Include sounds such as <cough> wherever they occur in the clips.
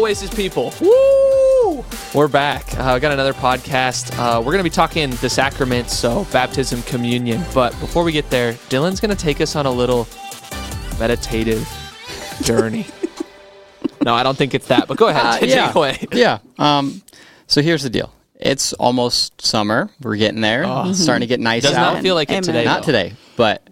Oasis people. Woo! We're back. Uh, got another podcast. Uh, we're going to be talking the sacraments, so baptism, communion. But before we get there, Dylan's going to take us on a little meditative journey. <laughs> no, I don't think it's that, but go ahead. Uh, <laughs> yeah. it away. Yeah. Um, so here's the deal. It's almost summer. We're getting there. It's starting to get nice Does out. not feel like it today. Not though. today, but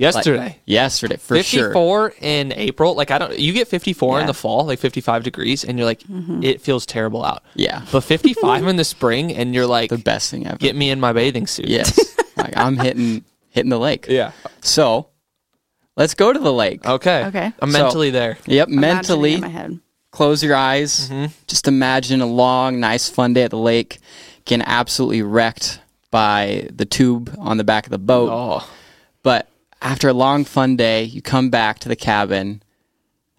like, Yesterday. yesterday for sure. 54 in April. Like I don't you get 54 in the fall, like 55 degrees and you're like it feels terrible out. Yeah. But 55 in the spring and you're like The best thing ever. get me in my bathing suit. Yes. <laughs> like I'm hitting hitting the lake. Yeah. So let's go to the lake. Okay. Okay. I'm So- mentally there. Yep. Imagining mentally in my head. close your eyes. Mm-hmm. Just imagine a long, nice, fun day at the lake. Getting absolutely wrecked by the tube on the back of the boat. Oh. But after a long, fun day, you come back to the cabin.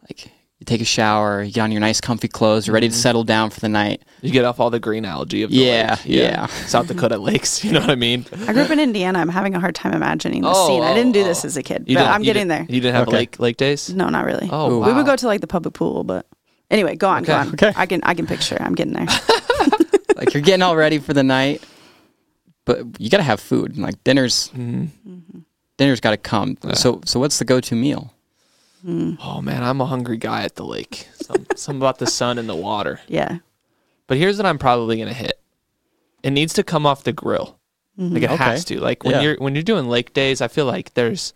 Like you take a shower, you get on your nice, comfy clothes, you're ready Mm-hmm. to settle down for the night. You get off all the green algae of the Yeah, lake. yeah. South Dakota <laughs> lakes, you know what I mean? I grew up in Indiana. I'm having a hard time imagining the Oh, scene. I oh, didn't do oh. this as a kid, You but I'm getting there. didn't- You didn't have Okay. lake lake days? No, not really. Oh, We wow. would go to like the public pool, but anyway, go on, go on. Okay. I can I can picture. I'm getting there. <laughs> Like you're getting all ready for the night, but you gotta have food. Like dinner's Mm-hmm. Dinner's gotta come. So so what's the go-to meal? Hmm. Oh man, I'm a hungry guy at the lake. Some, <laughs> some about the sun and the water. Yeah. But here's what I'm probably gonna hit. It needs to come off the grill. Mm-hmm. Like it Okay. has to. Like when Yeah. you're when you're doing lake days, I feel like there's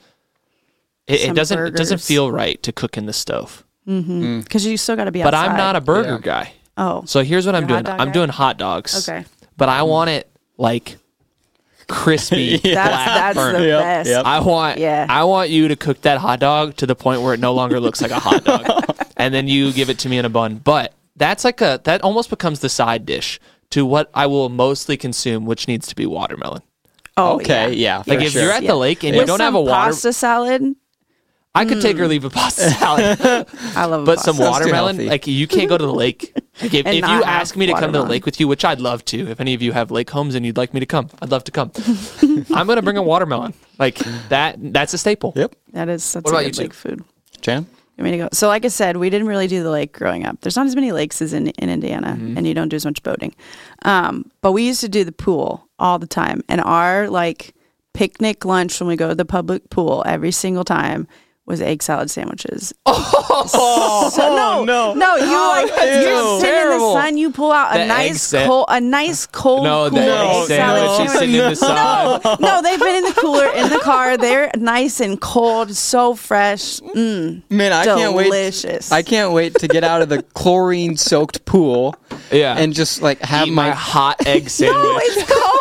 it, it doesn't it doesn't feel right to cook in the stove. Mm-hmm. Mm. Because you still got to be But outside. I'm not a burger Yeah. guy. Oh. So here's what I'm You're a doing. I'm guy? doing hot dogs. Okay. But I mm. want it like crispy. <laughs> That's that's burnt. the Yep, best. yep. I want Yeah. I want you to cook that hot dog to the point where it no longer looks like a hot dog. <laughs> and then you give it to me in a bun. But that's like a that almost becomes the side dish to what I will mostly consume, which needs to be watermelon. Oh, okay, yeah. yeah. Like for if sure. you're at Yeah. the lake and With you don't have a some water pasta salad. I could take or hmm. leave a pasta <laughs> salad. I love. a but some pasta. Sounds too watermelon, like you can't go to the lake. Like if, if you ask me to come to the lake with you, which I'd love to, if any of you have lake homes and you'd like me to come, I'd love to come. <laughs> I'm gonna bring a watermelon. Like that. That's a staple. Yep. That is that's What a about good you lake food. Jan? You want me to go? So, like I said, we didn't really do the lake growing up. There's not as many lakes as in, in Indiana, Mm-hmm. and you don't do as much boating. Um, but we used to do the pool all the time, and our like picnic lunch when we go to the public pool every single time was egg salad sandwiches. <laughs> Oh, so, no, no, no! You like you're sitting in the sun. You pull out The a egg nice sa- cold, a nice cold, No, the cool egg egg salad sandwich is sandwich. sitting in the sun. No, no, they've been in the cooler in the car. They're nice and cold, so fresh. Mm, Man, I can't wait. delicious. I can't wait to get out of the chlorine soaked pool Yeah. and just like have Eat my, my hot egg sandwich. <laughs> No, it's cold.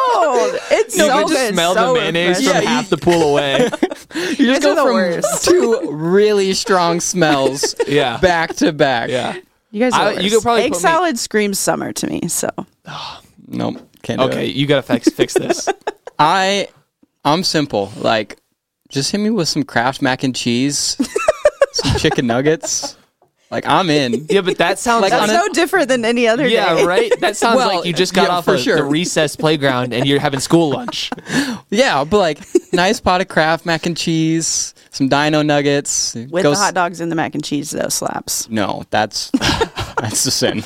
It's you so could just good, smell so the mayonnaise refreshing. from half the pool away. <laughs> you just go the from worst. two <laughs> really strong smells <laughs> Yeah. back to back. yeah. You guys are I- the you worst. could probably egg put me- salad screams summer to me. So <sighs> Nope. Can't do Okay, it. you gotta fix fix this. I I'm simple. Like just hit me with some Kraft mac and cheese, some chicken nuggets. Like I'm in. <laughs> Yeah, but that sounds Like, like, that's on a- no different than any other yeah, day. right. That sounds Well, like you just got yeah, off for of sure. the recess playground and you're having school lunch. <laughs> Yeah, but like nice pot of Kraft mac and cheese, some Dino nuggets. With Go the hot dogs and the mac and cheese, though slaps. No, that's <laughs> that's the sin.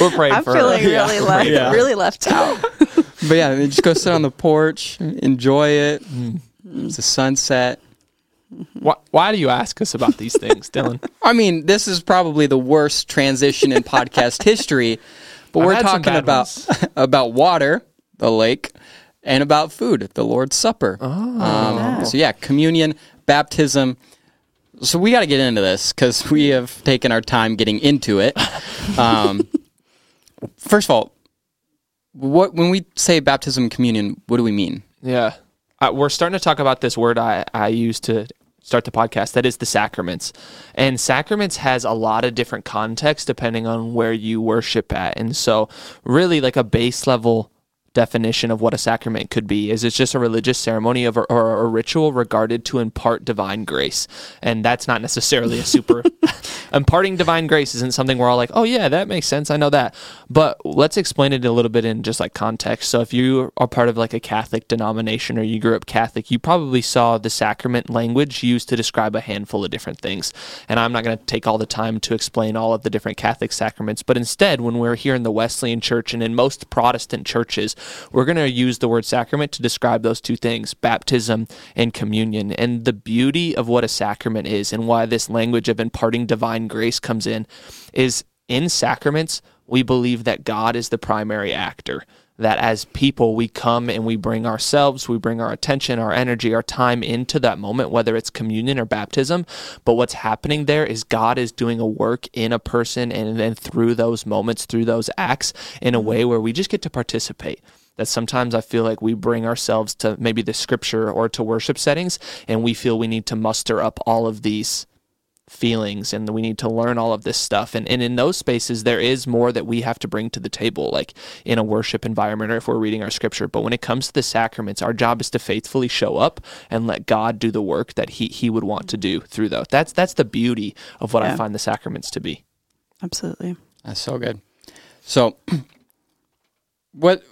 We're praying I'm for feeling her. really left, Yeah. really left out. But yeah, just go sit on the porch, enjoy it. Mm. It's a sunset. Why, why do you ask us about these things, Dylan? <laughs> I mean, this is probably the worst transition in podcast history, but I've we're talking about <laughs> about water, the lake, and about food, the Lord's Supper. Oh. Um, so yeah, communion, baptism. So we got to get into this because we have taken our time getting into it. <laughs> Um, first of all, what when we say baptism, communion, what do we mean? Yeah. We're starting to talk about this word I, I use to start the podcast. That is the sacraments. And sacraments has a lot of different context depending on where you worship at. And so, really, like a base level definition of what a sacrament could be is it's just a religious ceremony of, or, or a ritual regarded to impart divine grace. And that's not necessarily a super <laughs> <laughs> imparting divine grace isn't something we're all like oh yeah that makes sense. I know that. But let's explain it a little bit in just like context. So if you are part of like a catholic denomination or you grew up catholic you probably saw the sacrament language used to describe a handful of different things. And i'm not going to take all the time to explain all of the different catholic sacraments but instead when we're here in the wesleyan church and in most protestant churches we're going to use the word sacrament to describe those two things baptism and communion. And the beauty of what a sacrament is and why this language of imparting divine grace comes in is in sacraments, we believe that God is the primary actor that as people we come and we bring ourselves we bring our attention our energy our time into that moment whether it's communion or baptism. But what's happening there is god is doing a work in a person and then through those moments through those acts in a way where we just get to participate. That sometimes I feel like we bring ourselves to maybe the scripture or to worship settings and we feel we need to muster up all of these feelings and we need to learn all of this stuff and, and in those spaces there is more that we have to bring to the table like in a worship environment or if we're reading our scripture but when it comes to the sacraments our job is to faithfully show up and let god do the work that he, he would want to do through those that's that's the beauty of what yeah. i find the sacraments to be absolutely that's so good so <clears throat> what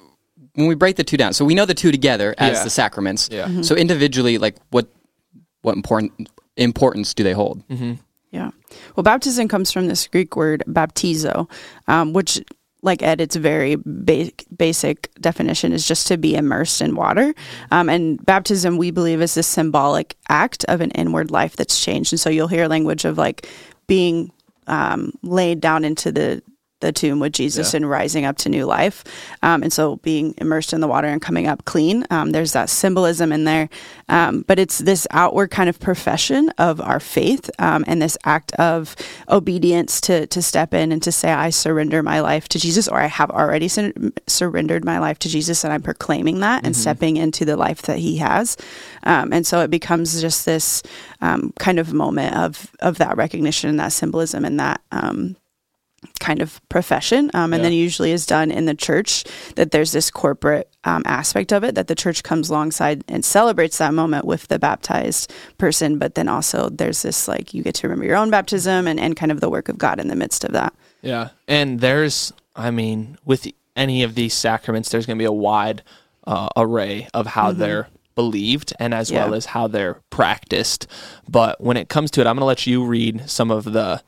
when we break the two down, so we know the two together as yeah. the sacraments. Yeah. Mm-hmm. So individually, like what what important importance do they hold? Mm-hmm. Yeah. Well, baptism comes from this Greek word baptizo, um, which, like Ed, its very ba- basic definition is just to be immersed in water. Um, and baptism, we believe, is this symbolic act of an inward life that's changed. And so you'll hear language of like being um, laid down into the the tomb with Jesus yeah. and rising up to new life. Um, and so being immersed in the water and coming up clean, um, there's that symbolism in there. Um, but it's this outward kind of profession of our faith um, and this act of obedience to, to step in and to say, I surrender my life to Jesus, or I have already sur- surrendered my life to Jesus and I'm proclaiming that mm-hmm. and stepping into the life that he has. Um, and so it becomes just this um, kind of moment of, of that recognition and that symbolism and that kind of profession um, and yeah. then usually is done in the church that there's this corporate um, aspect of it that the church comes alongside and celebrates that moment with the baptized person but then also there's this like you get to remember your own baptism and, and kind of the work of god in the midst of that yeah and there's i mean with any of these sacraments there's going to be a wide uh, array of how mm-hmm. they're believed and as yeah. well as how they're practiced but when it comes to it i'm going to let you read some of the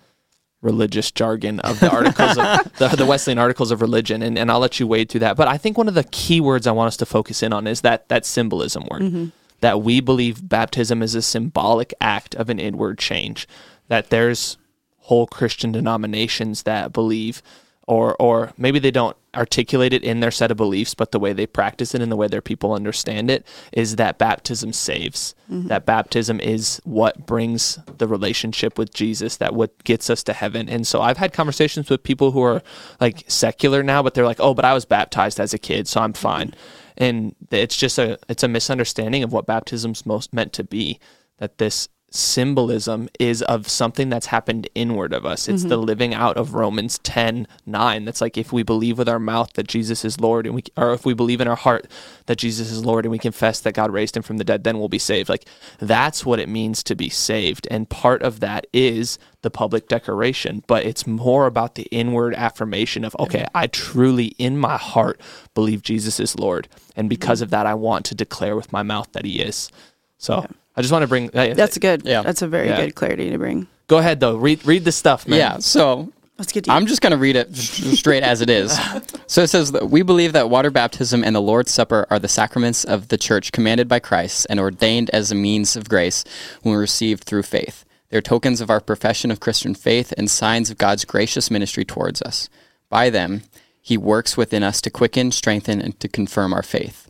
religious jargon of the articles of <laughs> the, the, Wesleyan articles of religion, and, and I'll let you wade through that. But I think one of the key words I want us to focus in on is that that symbolism word. Mm-hmm. That we believe baptism is a symbolic act of an inward change. That there's whole Christian denominations that believe or or maybe they don't articulate it in their set of beliefs, but the way they practice it and the way their people understand it is that baptism saves. Mm-hmm. That baptism is what brings the relationship with Jesus, that what gets us to heaven. And so I've had conversations with people who are like secular now, but they're like, "Oh, but I was baptized as a kid, so I'm fine." And it's just a it's a misunderstanding of what baptism's most meant to be. That this symbolism is of something that's happened inward of us. It's mm-hmm. the living out of Romans 10 9. That's like if we believe with our mouth that Jesus is Lord, and we, or if we believe in our heart that Jesus is Lord and we confess that God raised him from the dead, then we'll be saved. Like that's what it means to be saved. And part of that is the public declaration, but it's more about the inward affirmation of, okay, I truly in my heart believe Jesus is Lord. And because mm-hmm. of that, I want to declare with my mouth that he is. So. Yeah. I just want to bring. Uh, That's good. Yeah, that's a very yeah. good clarity to bring. Go ahead though. Read read the stuff, man. Yeah. So Let's get deep. I'm just going to read it straight as it is. <laughs> So it says that we believe that water baptism and the Lord's Supper are the sacraments of the church commanded by Christ and ordained as a means of grace when received through faith. They're tokens of our profession of Christian faith and signs of God's gracious ministry towards us. By them, he works within us to quicken, strengthen, and to confirm our faith.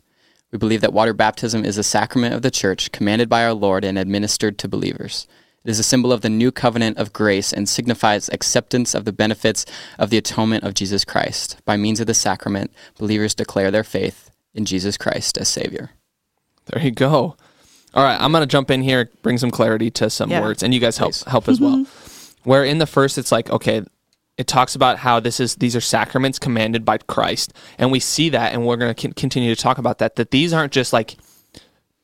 We believe that water baptism is a sacrament of the church commanded by our Lord and administered to believers. It is a symbol of the new covenant of grace and signifies acceptance of the benefits of the atonement of Jesus Christ. By means of the sacrament, believers declare their faith in Jesus Christ as Savior. There you go. All right, I'm going to jump in here, bring some clarity to some yeah. words, and you guys help help as well. <laughs> Where in the first, it's like, okay, it talks about how this is these are sacraments commanded by Christ, and we see that, and we're going to continue to talk about that. That these aren't just like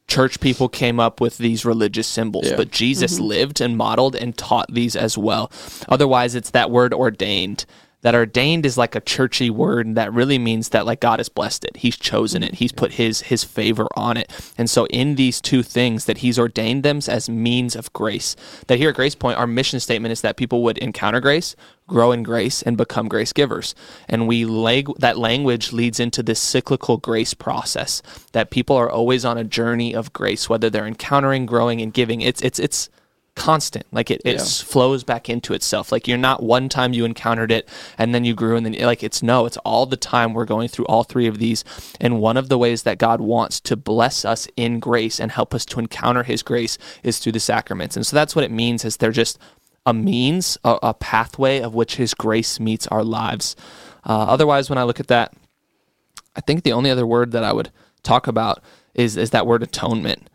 church people came up with these religious symbols, Yeah. but Jesus mm-hmm. lived and modeled and taught these as well. Otherwise, it's that word ordained. That ordained is like a churchy word that really means that like God has blessed it. He's chosen it. He's put his his favor on it. And so in these two things that he's ordained them as means of grace. That here at Grace Point, our mission statement is that people would encounter grace, grow in grace, and become grace givers. And we lag- that language leads into this cyclical grace process that people are always on a journey of grace, whether they're encountering, growing, and giving. It's it's it's constant like it, it Yeah. flows back into itself like you're not one time you encountered it and then you grew and then like it's no it's all the time we're going through all three of these and one of the ways that god wants to bless us in grace and help us to encounter his grace is through the sacraments and so that's what it means is they're just a means a, a pathway of which his grace meets our lives uh, otherwise when i look at that i think the only other word that i would talk about is is that word atonement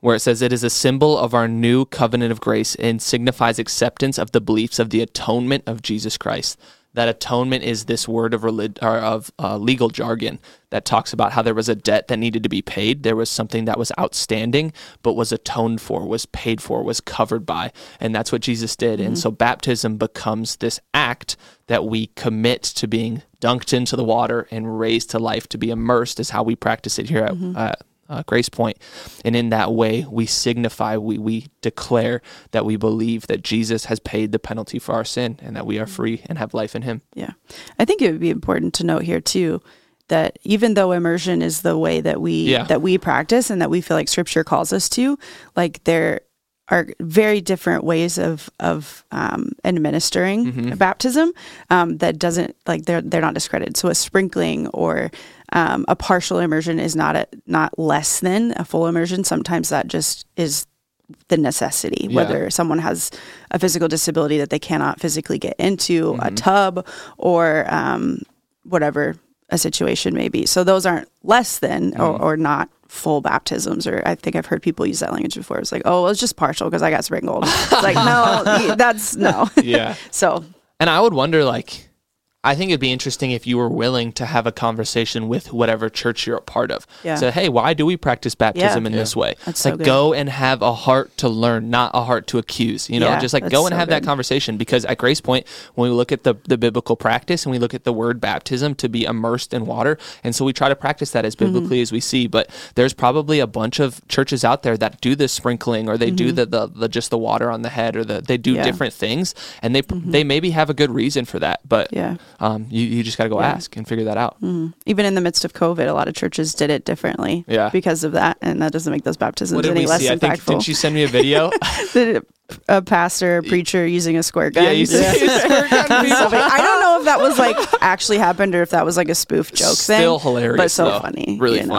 where it says it is a symbol of our new covenant of grace and signifies acceptance of the beliefs of the atonement of Jesus Christ. That atonement is this word of relig- or of uh, legal jargon that talks about how there was a debt that needed to be paid. There was something that was outstanding, but was atoned for, was paid for, was covered by, and that's what Jesus did. And so baptism becomes this act that we commit to being dunked into the water and raised to life, to be immersed, is how we practice it here at. Uh, uh, Grace Point. And in that way, we signify, we, we declare that we believe that Jesus has paid the penalty for our sin and that we are free and have life in him. Yeah. I think it would be important to note here too that even though immersion is the way that we Yeah. that we practice and that we feel like scripture calls us to, like there are very different ways of of um, administering baptism um, that doesn't like they're they're not discredited. So a sprinkling or um, a partial immersion is not a not less than a full immersion. Sometimes that just is the necessity, Yeah. whether someone has a physical disability that they cannot physically get into a tub or um, whatever a situation may be. So those aren't less than or, or not full baptisms. Or I think I've heard people use that language before. It's like, oh, well, it's just partial because I got sprinkled. It's like, <laughs> no, that's no. Yeah. <laughs> so And I would wonder, like, I think it'd be interesting if you were willing to have a conversation with whatever church you're a part of. Yeah. So, hey, why do we practice baptism Yeah. in this way? That's so like, good. go and have a heart to learn, not a heart to accuse. You know, Yeah, just like that's go and so have that conversation. Because at Grace Point, when we look at the the biblical practice and we look at the word baptism to be immersed in water, and so we try to practice that as Mm-hmm. biblically as we see. But there's probably a bunch of churches out there that do this sprinkling, or they do the, the the just the water on the head, or the they do Mm-hmm. Yeah. Mm-hmm. different things, and they they maybe have a good reason for that. But Yeah. Um, you you just got to go Yeah. ask and figure that out. even in the midst of COVID, a lot of churches did it differently Yeah. because of that. And that doesn't make those baptisms What did any we less see? I think impactful. didn't you send me a video? <laughs> The- a pastor, a preacher using a square gun. yeah, you see. <laughs> I don't know if that was like actually happened or if that was like a spoof joke thing. Still thing. hilarious, but so though. funny. Really you know?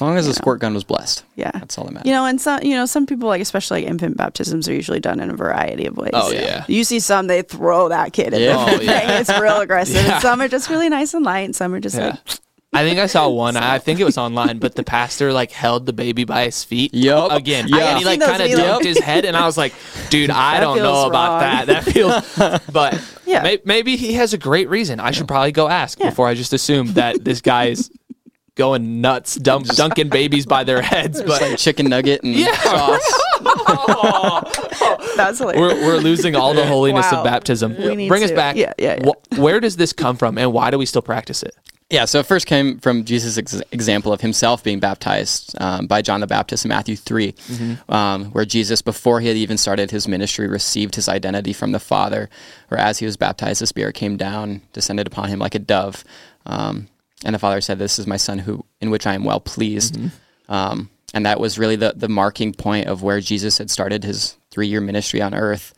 Funny. As long as the squirt gun was blessed. Yeah. That's all that matters. You know, and some you know some people like especially like infant baptisms are usually done in a variety of ways. Oh, yeah. You see some they throw that kid in Yeah. the Oh, thing. yeah. It's real aggressive. Yeah. And some are just really nice and light, and some are just Yeah. like I think I saw one. <laughs> I think it was online, but the pastor like held the baby by his feet. Yup. Again, Yeah. and he like kind of those dumped videos. his head, and I was like, "Dude, <laughs> I That don't know feels about that. That feels." <laughs> But Yeah. may- maybe he has a great reason. I should probably go ask Yeah. before I just assume that this guy is going nuts, dump, dunking babies by their heads. But like chicken nugget and sauce. <laughs> that's hilarious. we're, we're losing all the holiness Wow. of baptism. We need Bring us back. yeah, yeah, yeah. Wh- where does this come from, and why do we still practice it? Yeah, so it first came from Jesus' ex- example of himself being baptized um, by John the Baptist in Matthew 3, um, where Jesus, before he had even started his ministry, received his identity from the Father. Or as he was baptized, the Spirit came down, descended upon him like a dove. Um, and the Father said, This is my Son who, in which I am well pleased. Um, and that was really the, the marking point of where Jesus had started his three year ministry on earth.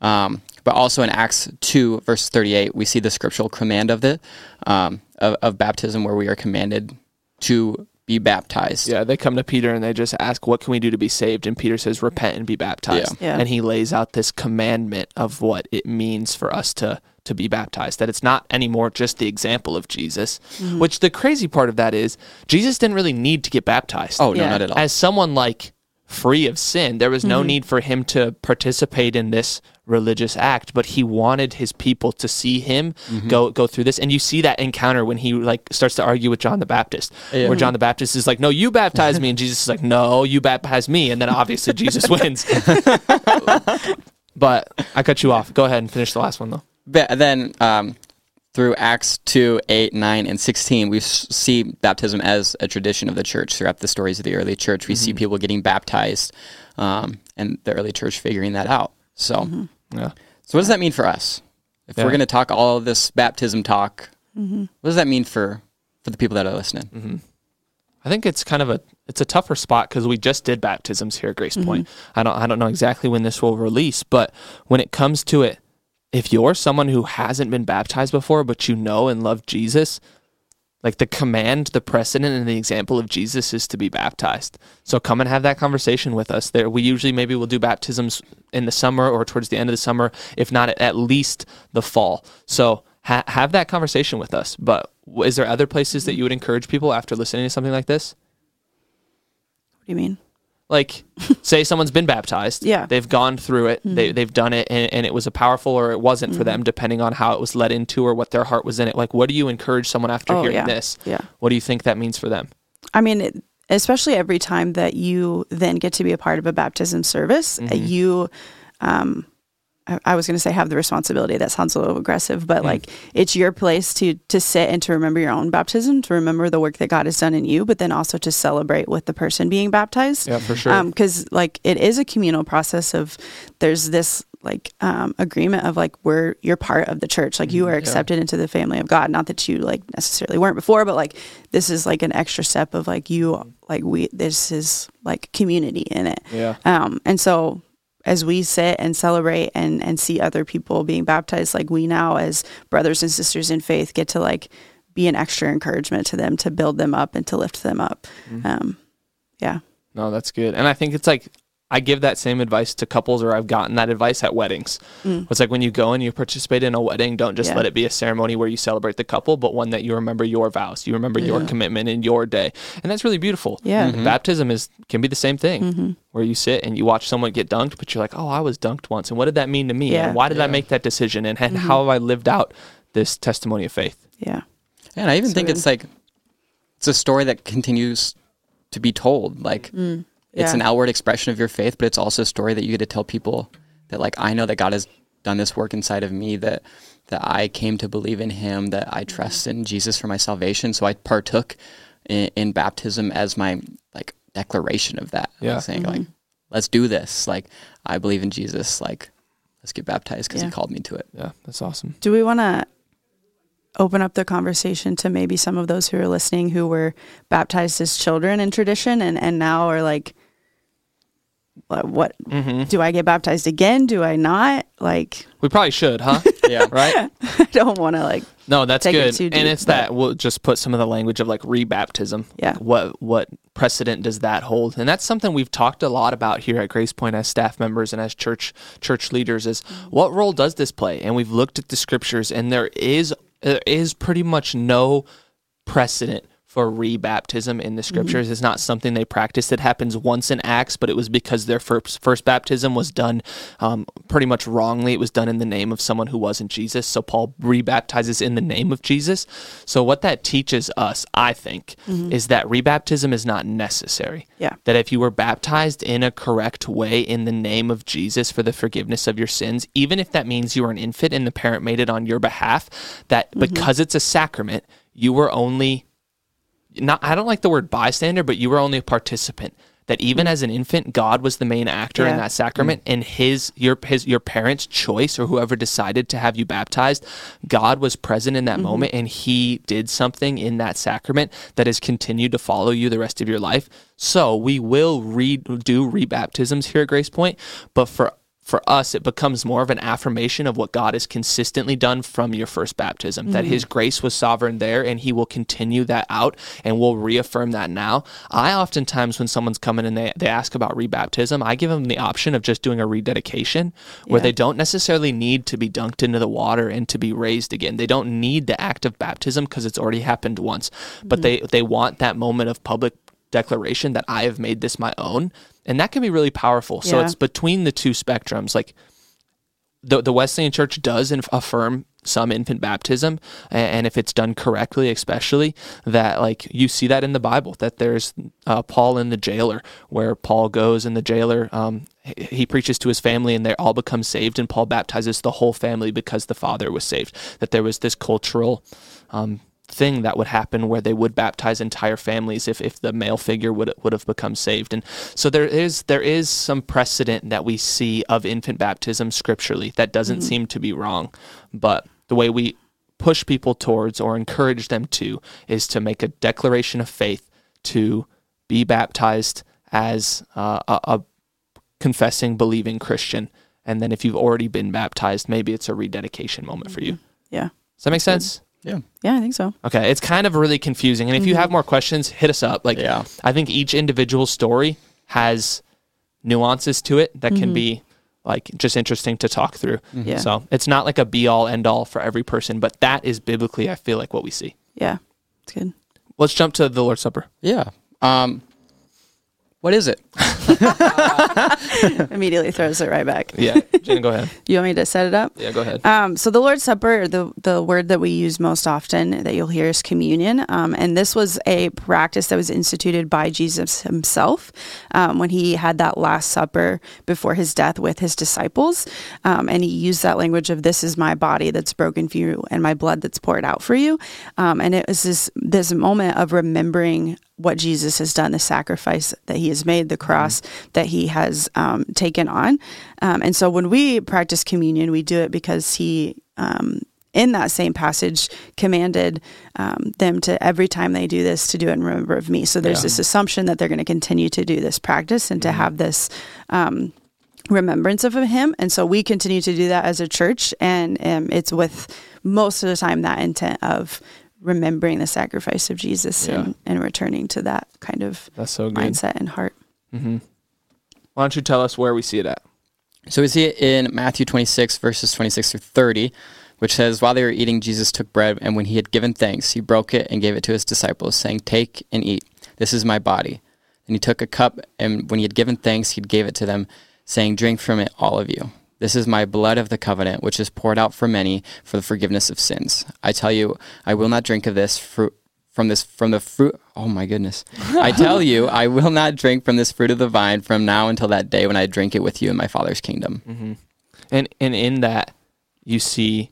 Um, but also in Acts 2, verse 38, we see the scriptural command of it, um, of, of baptism, where we are commanded to be baptized. Yeah, they come to Peter and they just ask, "What can we do to be saved?" And Peter says, "Repent and be baptized." Yeah. Yeah. And he lays out this commandment of what it means for us to to be baptized. That it's not anymore just the example of Jesus. Mm-hmm. Which the crazy part of that is, Jesus didn't really need to get baptized. Oh, no, Yeah. not at all. as someone like free of sin. There was no need for him to participate in this religious act, but he wanted his people to see him go go through this. And you see that encounter when he like starts to argue with John the Baptist, Yeah. where John the Baptist is like, "No, you baptize me," and Jesus is like, "No, you baptize me," and then obviously Jesus <laughs> wins. <laughs> but I cut you off. Go ahead and finish the last one though. But then um, through Acts 2, 8, 9, and 16, we see baptism as a tradition of the church. Throughout the stories of the early church, we see mm-hmm. people getting baptized um, and the early church figuring that out. So, mm-hmm. Yeah. so what does that mean for us? If Yeah. we're going to talk all of this baptism talk, mm-hmm. what does that mean for, for the people that are listening? I think it's kind of a it's a tougher spot because we just did baptisms here at Grace Point. I don't I don't know exactly when this will release, but when it comes to it, if you're someone who hasn't been baptized before but you know and love Jesus, like the command, the precedent, and the example of Jesus is to be baptized. So come and have that conversation with us. There, we usually maybe we'll do baptisms in the summer or towards the end of the summer, if not at least the fall. So ha- have that conversation with us. But is there other places that you would encourage people after listening to something like this? What do you mean? Like <laughs> say someone's been baptized Yeah. Mm-hmm. they've gone through it they, they've done it and, and it was a powerful or it wasn't for them depending on how it was led into or what their heart was in it like what do you encourage someone after Oh, hearing yeah. this Yeah. what do you think that means for them I mean, it, especially every time that you then get to be a part of a baptism service, uh, you, um, I, I was going to say have the responsibility. That sounds a little aggressive, but like it's your place to to sit and to remember your own baptism, to remember the work that God has done in you, but then also to celebrate with the person being baptized. Yeah, for sure. Because like it is a communal process of there's this like um, agreement of like we're you're part of the church like you are accepted into the family of god not that you like necessarily weren't before but like this is like an extra step of like you like we this is like community in it Yeah. um and so as we sit and celebrate and and see other people being baptized like we now as brothers and sisters in faith get to like be an extra encouragement to them to build them up and to lift them up. Um yeah. No, that's good. And I think it's like I give that same advice to couples, or I've gotten that advice at weddings. Mm. It's like when you go and you participate in a wedding, don't just Mm. Yeah. let it be a ceremony where you celebrate the couple, but one that you remember your vows, you remember your commitment in your day, and that's really beautiful. Yeah. And Baptism is can be the same thing, mm-hmm. where you sit and you watch someone get dunked, but you're like, oh, I was dunked once, and what did that mean to me? Yeah. And why did I make that decision? And, and mm-hmm. how have I lived out this testimony of faith? yeah And I even So think good. it's like it's a story that continues to be told. Like it's Yeah. an outward expression of your faith, but it's also a story that you get to tell people that like I know that God has done this work inside of me that that I came to believe in him, that I trust in Jesus for my salvation. So I partook in, in baptism as my like declaration of that. Yeah. Like saying like mm-hmm. let's do this. Like I believe in Jesus. Like let's get baptized because Yeah. he called me to it. Yeah, that's awesome. Do we want to open up the conversation to maybe some of those who are listening who were baptized as children in tradition and, and now are like, what, what mm-hmm. do I get baptized again? Do I not? Like, We probably should, huh? <laughs> Yeah. right? <laughs> I don't want to like, No, that's take it good. too and it's but- that we'll just put some of the language of like rebaptism. Yeah. Like, What what precedent does that hold? And that's something we've talked a lot about here at Grace Point as staff members and as church church leaders is what role does this play? And we've looked at the scriptures and there is there is pretty much no precedent for rebaptism in the mm-hmm. scriptures. It's not something they practice. It happens once in Acts, but it was because their first, first baptism was done um, pretty much wrongly. It was done in the name of someone who wasn't Jesus. So Paul rebaptizes in the name of Jesus. So what that teaches us, I think, mm-hmm. is that rebaptism is not necessary. Yeah. That if you were baptized in a correct way in the name of Jesus for the forgiveness of your sins, even if that means you were an infant and the parent made it on your behalf, that mm-hmm. because it's a sacrament, you were only not I don't like the word bystander, but you were only a participant. That even hmm. as an infant, God was the main actor in that sacrament, hmm. and his your his your parents' choice or whoever decided to have you baptized, God was present in that mm-hmm. moment, and He did something in that sacrament that has continued to follow you the rest of your life. So we will re do rebaptisms here at Grace Point, but for for us, it becomes more of an affirmation of what God has consistently done from your first baptism, that mm. His grace was sovereign there and He will continue that out and we'll reaffirm that now. I oftentimes, when someone's coming and they, they ask about rebaptism, I give them the option of just doing a rededication where Yeah. they don't necessarily need to be dunked into the water and to be raised again. They don't need the act of baptism because it's already happened once, but mm-hmm. they, they want that moment of public declaration that I have made this my own. And that can be really powerful. So Yeah. it's between the two spectrums. Like the, the Wesleyan Church does inf- affirm some infant baptism, and if it's done correctly, especially that like you see that in the Bible that there's uh, Paul in the jailer, where Paul goes and the jailer um, he- he preaches to his family and they all become saved, and Paul baptizes the whole family because the father was saved. That there was this cultural. Um, thing that would happen where they would baptize entire families if, if the male figure would would have become saved. And so there is there is some precedent that we see of infant baptism scripturally that doesn't seem to be wrong. But the way we push people towards or encourage them to is to make a declaration of faith to be baptized as uh, a, a confessing believing christian. And then if you've already been baptized maybe it's a rededication moment for you. Yeah. does that make sense Yeah. Yeah, I think so. Okay, it's kind of really confusing. And if you mm-hmm. have more questions, hit us up. Like, Yeah. I think each individual story has nuances to it that can mm-hmm. be like just interesting to talk through. Mm-hmm. Yeah. So it's not like a be all end all for every person, but that is biblically, I feel like, what we see. Yeah. It's good. Let's jump to the Lord's Supper. Yeah. Um, what is it? <laughs> Immediately throws it right back. Yeah, Jen, go ahead. You want me to set it up? Yeah, go ahead. Um, so the Lord's Supper, the the word that we use most often that you'll hear is communion, um, and this was a practice that was instituted by Jesus himself um, when he had that Last Supper before his death with his disciples, um, and he used that language of "This is my body that's broken for you, and my blood that's poured out for you," um, and it was this this moment of remembering what Jesus has done, the sacrifice that he has made, the cross that he has um, taken on. Um, and so when we practice communion, we do it because he, um, in that same passage, commanded um, them to every time they do this to do it in remember of me. So there's Yeah. this assumption that they're going to continue to do this practice and to have this. Um, remembrance of him and so we continue to do that as a church and um, it's with most of the time that intent of remembering the sacrifice of jesus Yeah. and, and returning to that kind of That's so good. mindset and heart Mm-hmm. Why don't you tell us where we see it at? So we see it in Matthew 26, verses 26 through 30, which says, While they were eating, Jesus took bread, and when he had given thanks, he broke it and gave it to his disciples, saying, Take and eat. This is my body. And he took a cup, and when he had given thanks, he gave it to them, saying, Drink from it, all of you. This is my blood of the covenant, which is poured out for many for the forgiveness of sins. I tell you, I will not drink of this fruit from this from the fruit. Oh my goodness! I tell you, I will not drink from this fruit of the vine from now until that day when I drink it with you in my Father's kingdom. Mm-hmm. And and in that you see,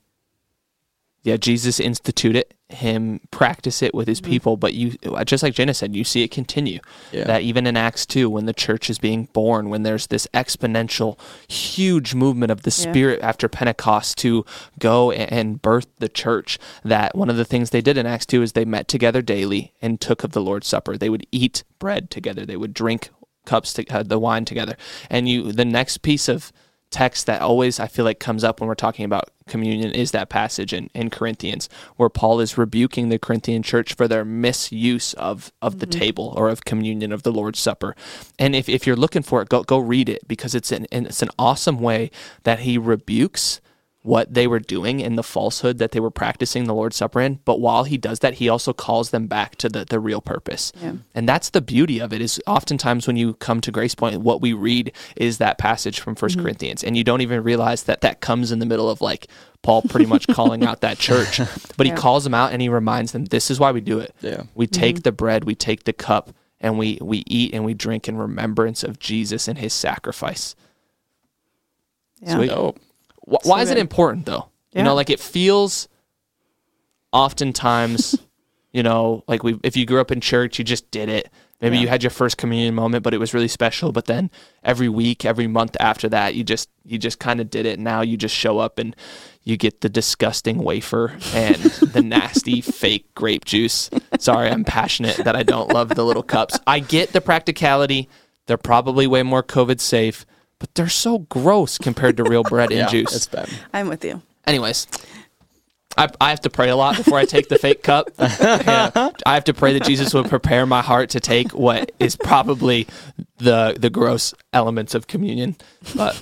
yeah, Jesus instituted him practice it with his people, but you just like Jenna said, you see it continue. Yeah. That even in Acts two, when the church is being born, when there's this exponential, huge movement of the Yeah. Spirit after Pentecost to go and birth the church, that one of the things they did in Acts two is they met together daily and took of the Lord's Supper. They would eat bread together. They would drink cups to uh, the wine together. And you, the next piece of text that always I feel like comes up when we're talking about communion is that passage in, in Corinthians where Paul is rebuking the Corinthian church for their misuse of, of the mm-hmm. table or of communion of the Lord's Supper. And if, if you're looking for it, go go read it because it's an it's an awesome way that he rebukes what they were doing and the falsehood that they were practicing the Lord's Supper in. But while he does that, he also calls them back to the, the real purpose. Yeah. And that's the beauty of it is oftentimes when you come to Grace Point, what we read is that passage from 1st mm-hmm. Corinthians. And you don't even realize that that comes in the middle of like Paul pretty much calling out that church. <laughs> But Yeah. he calls them out and he reminds them, this is why we do it. Yeah. We take mm-hmm. the bread, we take the cup, and we, we eat and we drink in remembrance of Jesus and his sacrifice. yeah Sweet. Dope. Wh- why is it important though? You know, like it feels oftentimes, you know, like we if you grew up in church, you just did it. Maybe Yeah. you had your first communion moment, but it was really special. But then every week, every month after that, you just you just kind of did it. Now you just show up and you get the disgusting wafer and the nasty <laughs> fake grape juice. Sorry, I'm passionate that I don't love the little cups. I get the practicality. They're probably way more COVID safe, but they're so gross compared to real bread and <laughs> Yeah, juice. It's bad. i'm with you Anyways, I, I have to pray a lot before I take the fake cup. <laughs> Yeah. I have to pray that Jesus would prepare my heart to take what is probably the the gross elements of communion. But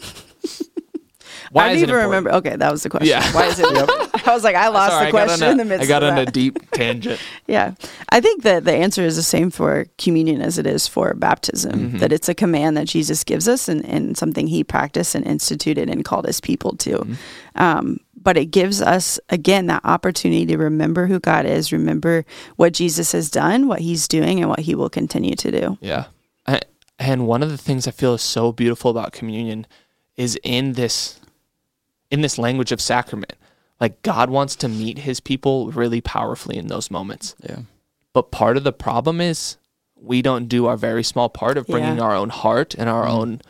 Why I it even important? remember. Okay, that was the question. Yeah. Why is it? <laughs> I was like, I lost Sorry, the question a, in the midst I got on a deep <laughs> tangent. Yeah. I think that the answer is the same for communion as it is for baptism, Mm-hmm. that it's a command that Jesus gives us and, and something he practiced and instituted and called his people to. Mm-hmm. Um, but it gives us, again, that opportunity to remember who God is, remember what Jesus has done, what he's doing, and what he will continue to do. Yeah. I, and one of the things I feel is so beautiful about communion is in this in this language of sacrament. Like God wants to meet his people really powerfully in those moments. Yeah. But part of the problem is we don't do our very small part of bringing Yeah. our own heart and our mm-hmm. own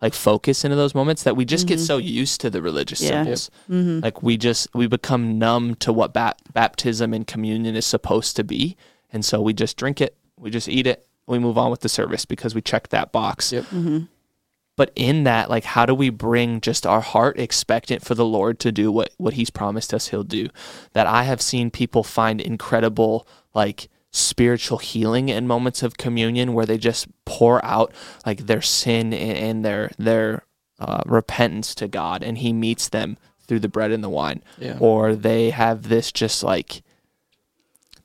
like focus into those moments that we just get mm-hmm. so used to the religious Yeah. symbols. Mm-hmm. Like we just we become numb to what ba- baptism and communion is supposed to be, and so we just drink it, we just eat it, we move on with the service because we check that box. Yep. But in that, like, how do we bring just our heart expectant for the Lord to do what what He's promised us He'll do? That I have seen people find incredible, like spiritual healing in moments of communion where they just pour out like their sin and, and their their uh, repentance to God, and He meets them through the bread and the wine. Yeah. Or they have this just like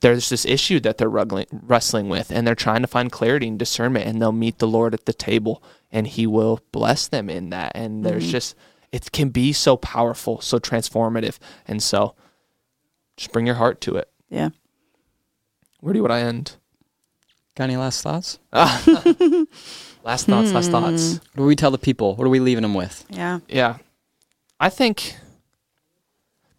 there's this issue that they're ruggling, wrestling with and they're trying to find clarity and discernment and they'll meet the lord at the table and he will bless them in that and there's mm-hmm. just it can be so powerful so transformative and so just bring your heart to it Yeah. where do you want to end Got any last thoughts? <laughs> last thoughts last thoughts hmm. What do we tell the people? What are we leaving them with? Yeah. yeah i think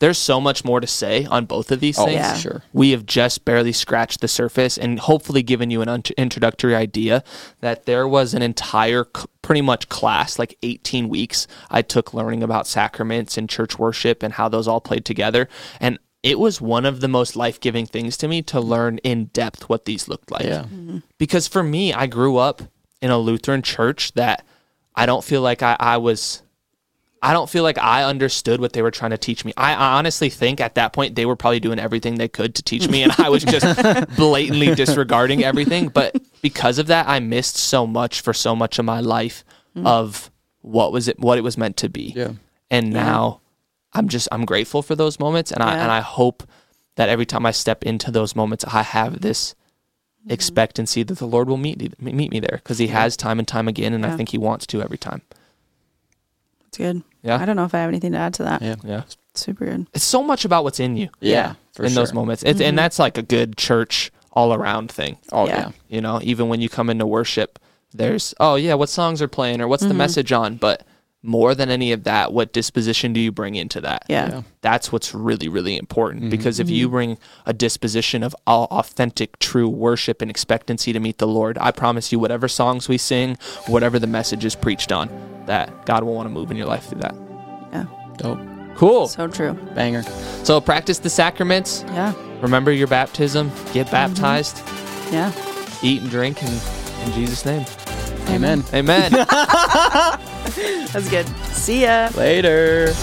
there's so much more to say on both of these Oh, things Yeah. sure. we have just barely scratched the surface and hopefully given you an un- introductory idea that there was an entire c- pretty much class like 18 weeks i took learning about sacraments and church worship and how those all played together and it was one of the most life-giving things to me to learn in depth what these looked like Yeah. Mm-hmm. because for me i grew up in a lutheran church that i don't feel like i, I was I don't feel like I understood what they were trying to teach me. I I honestly think at that point they were probably doing everything they could to teach me, and I was just <laughs> blatantly disregarding everything. But because of that, I missed so much for so much of my life mm. of what was it, what it was meant to be. Yeah. And now I'm just I'm grateful for those moments, and I and I hope that every time I step into those moments, I have this mm-hmm. expectancy that the Lord will meet meet me there because He has time and time again, and I think He wants to every time. It's good. Yeah. I don't know if I have anything to add to that. Yeah. Yeah. Super good. it's so much about what's in you Yeah. For in sure. those moments it's, and mm-hmm. that's like a good church all around thing Oh Yeah. yeah. you know even when you come into worship there's oh yeah what songs are playing or what's the mm-hmm. message on but more than any of that what disposition do you bring into that Yeah. Yeah. that's what's really really important mm-hmm. because if you mm-hmm. bring a disposition of au- authentic true worship and expectancy to meet the lord i promise you whatever songs we sing whatever the message is preached on that god will want to move in your life through that Yeah. Dope. cool So true. Banger. so practice the sacraments Yeah. remember your baptism get mm-hmm. baptized Yeah. eat and drink in, in jesus name Amen. amen <laughs> <laughs> That's good. See ya. Later.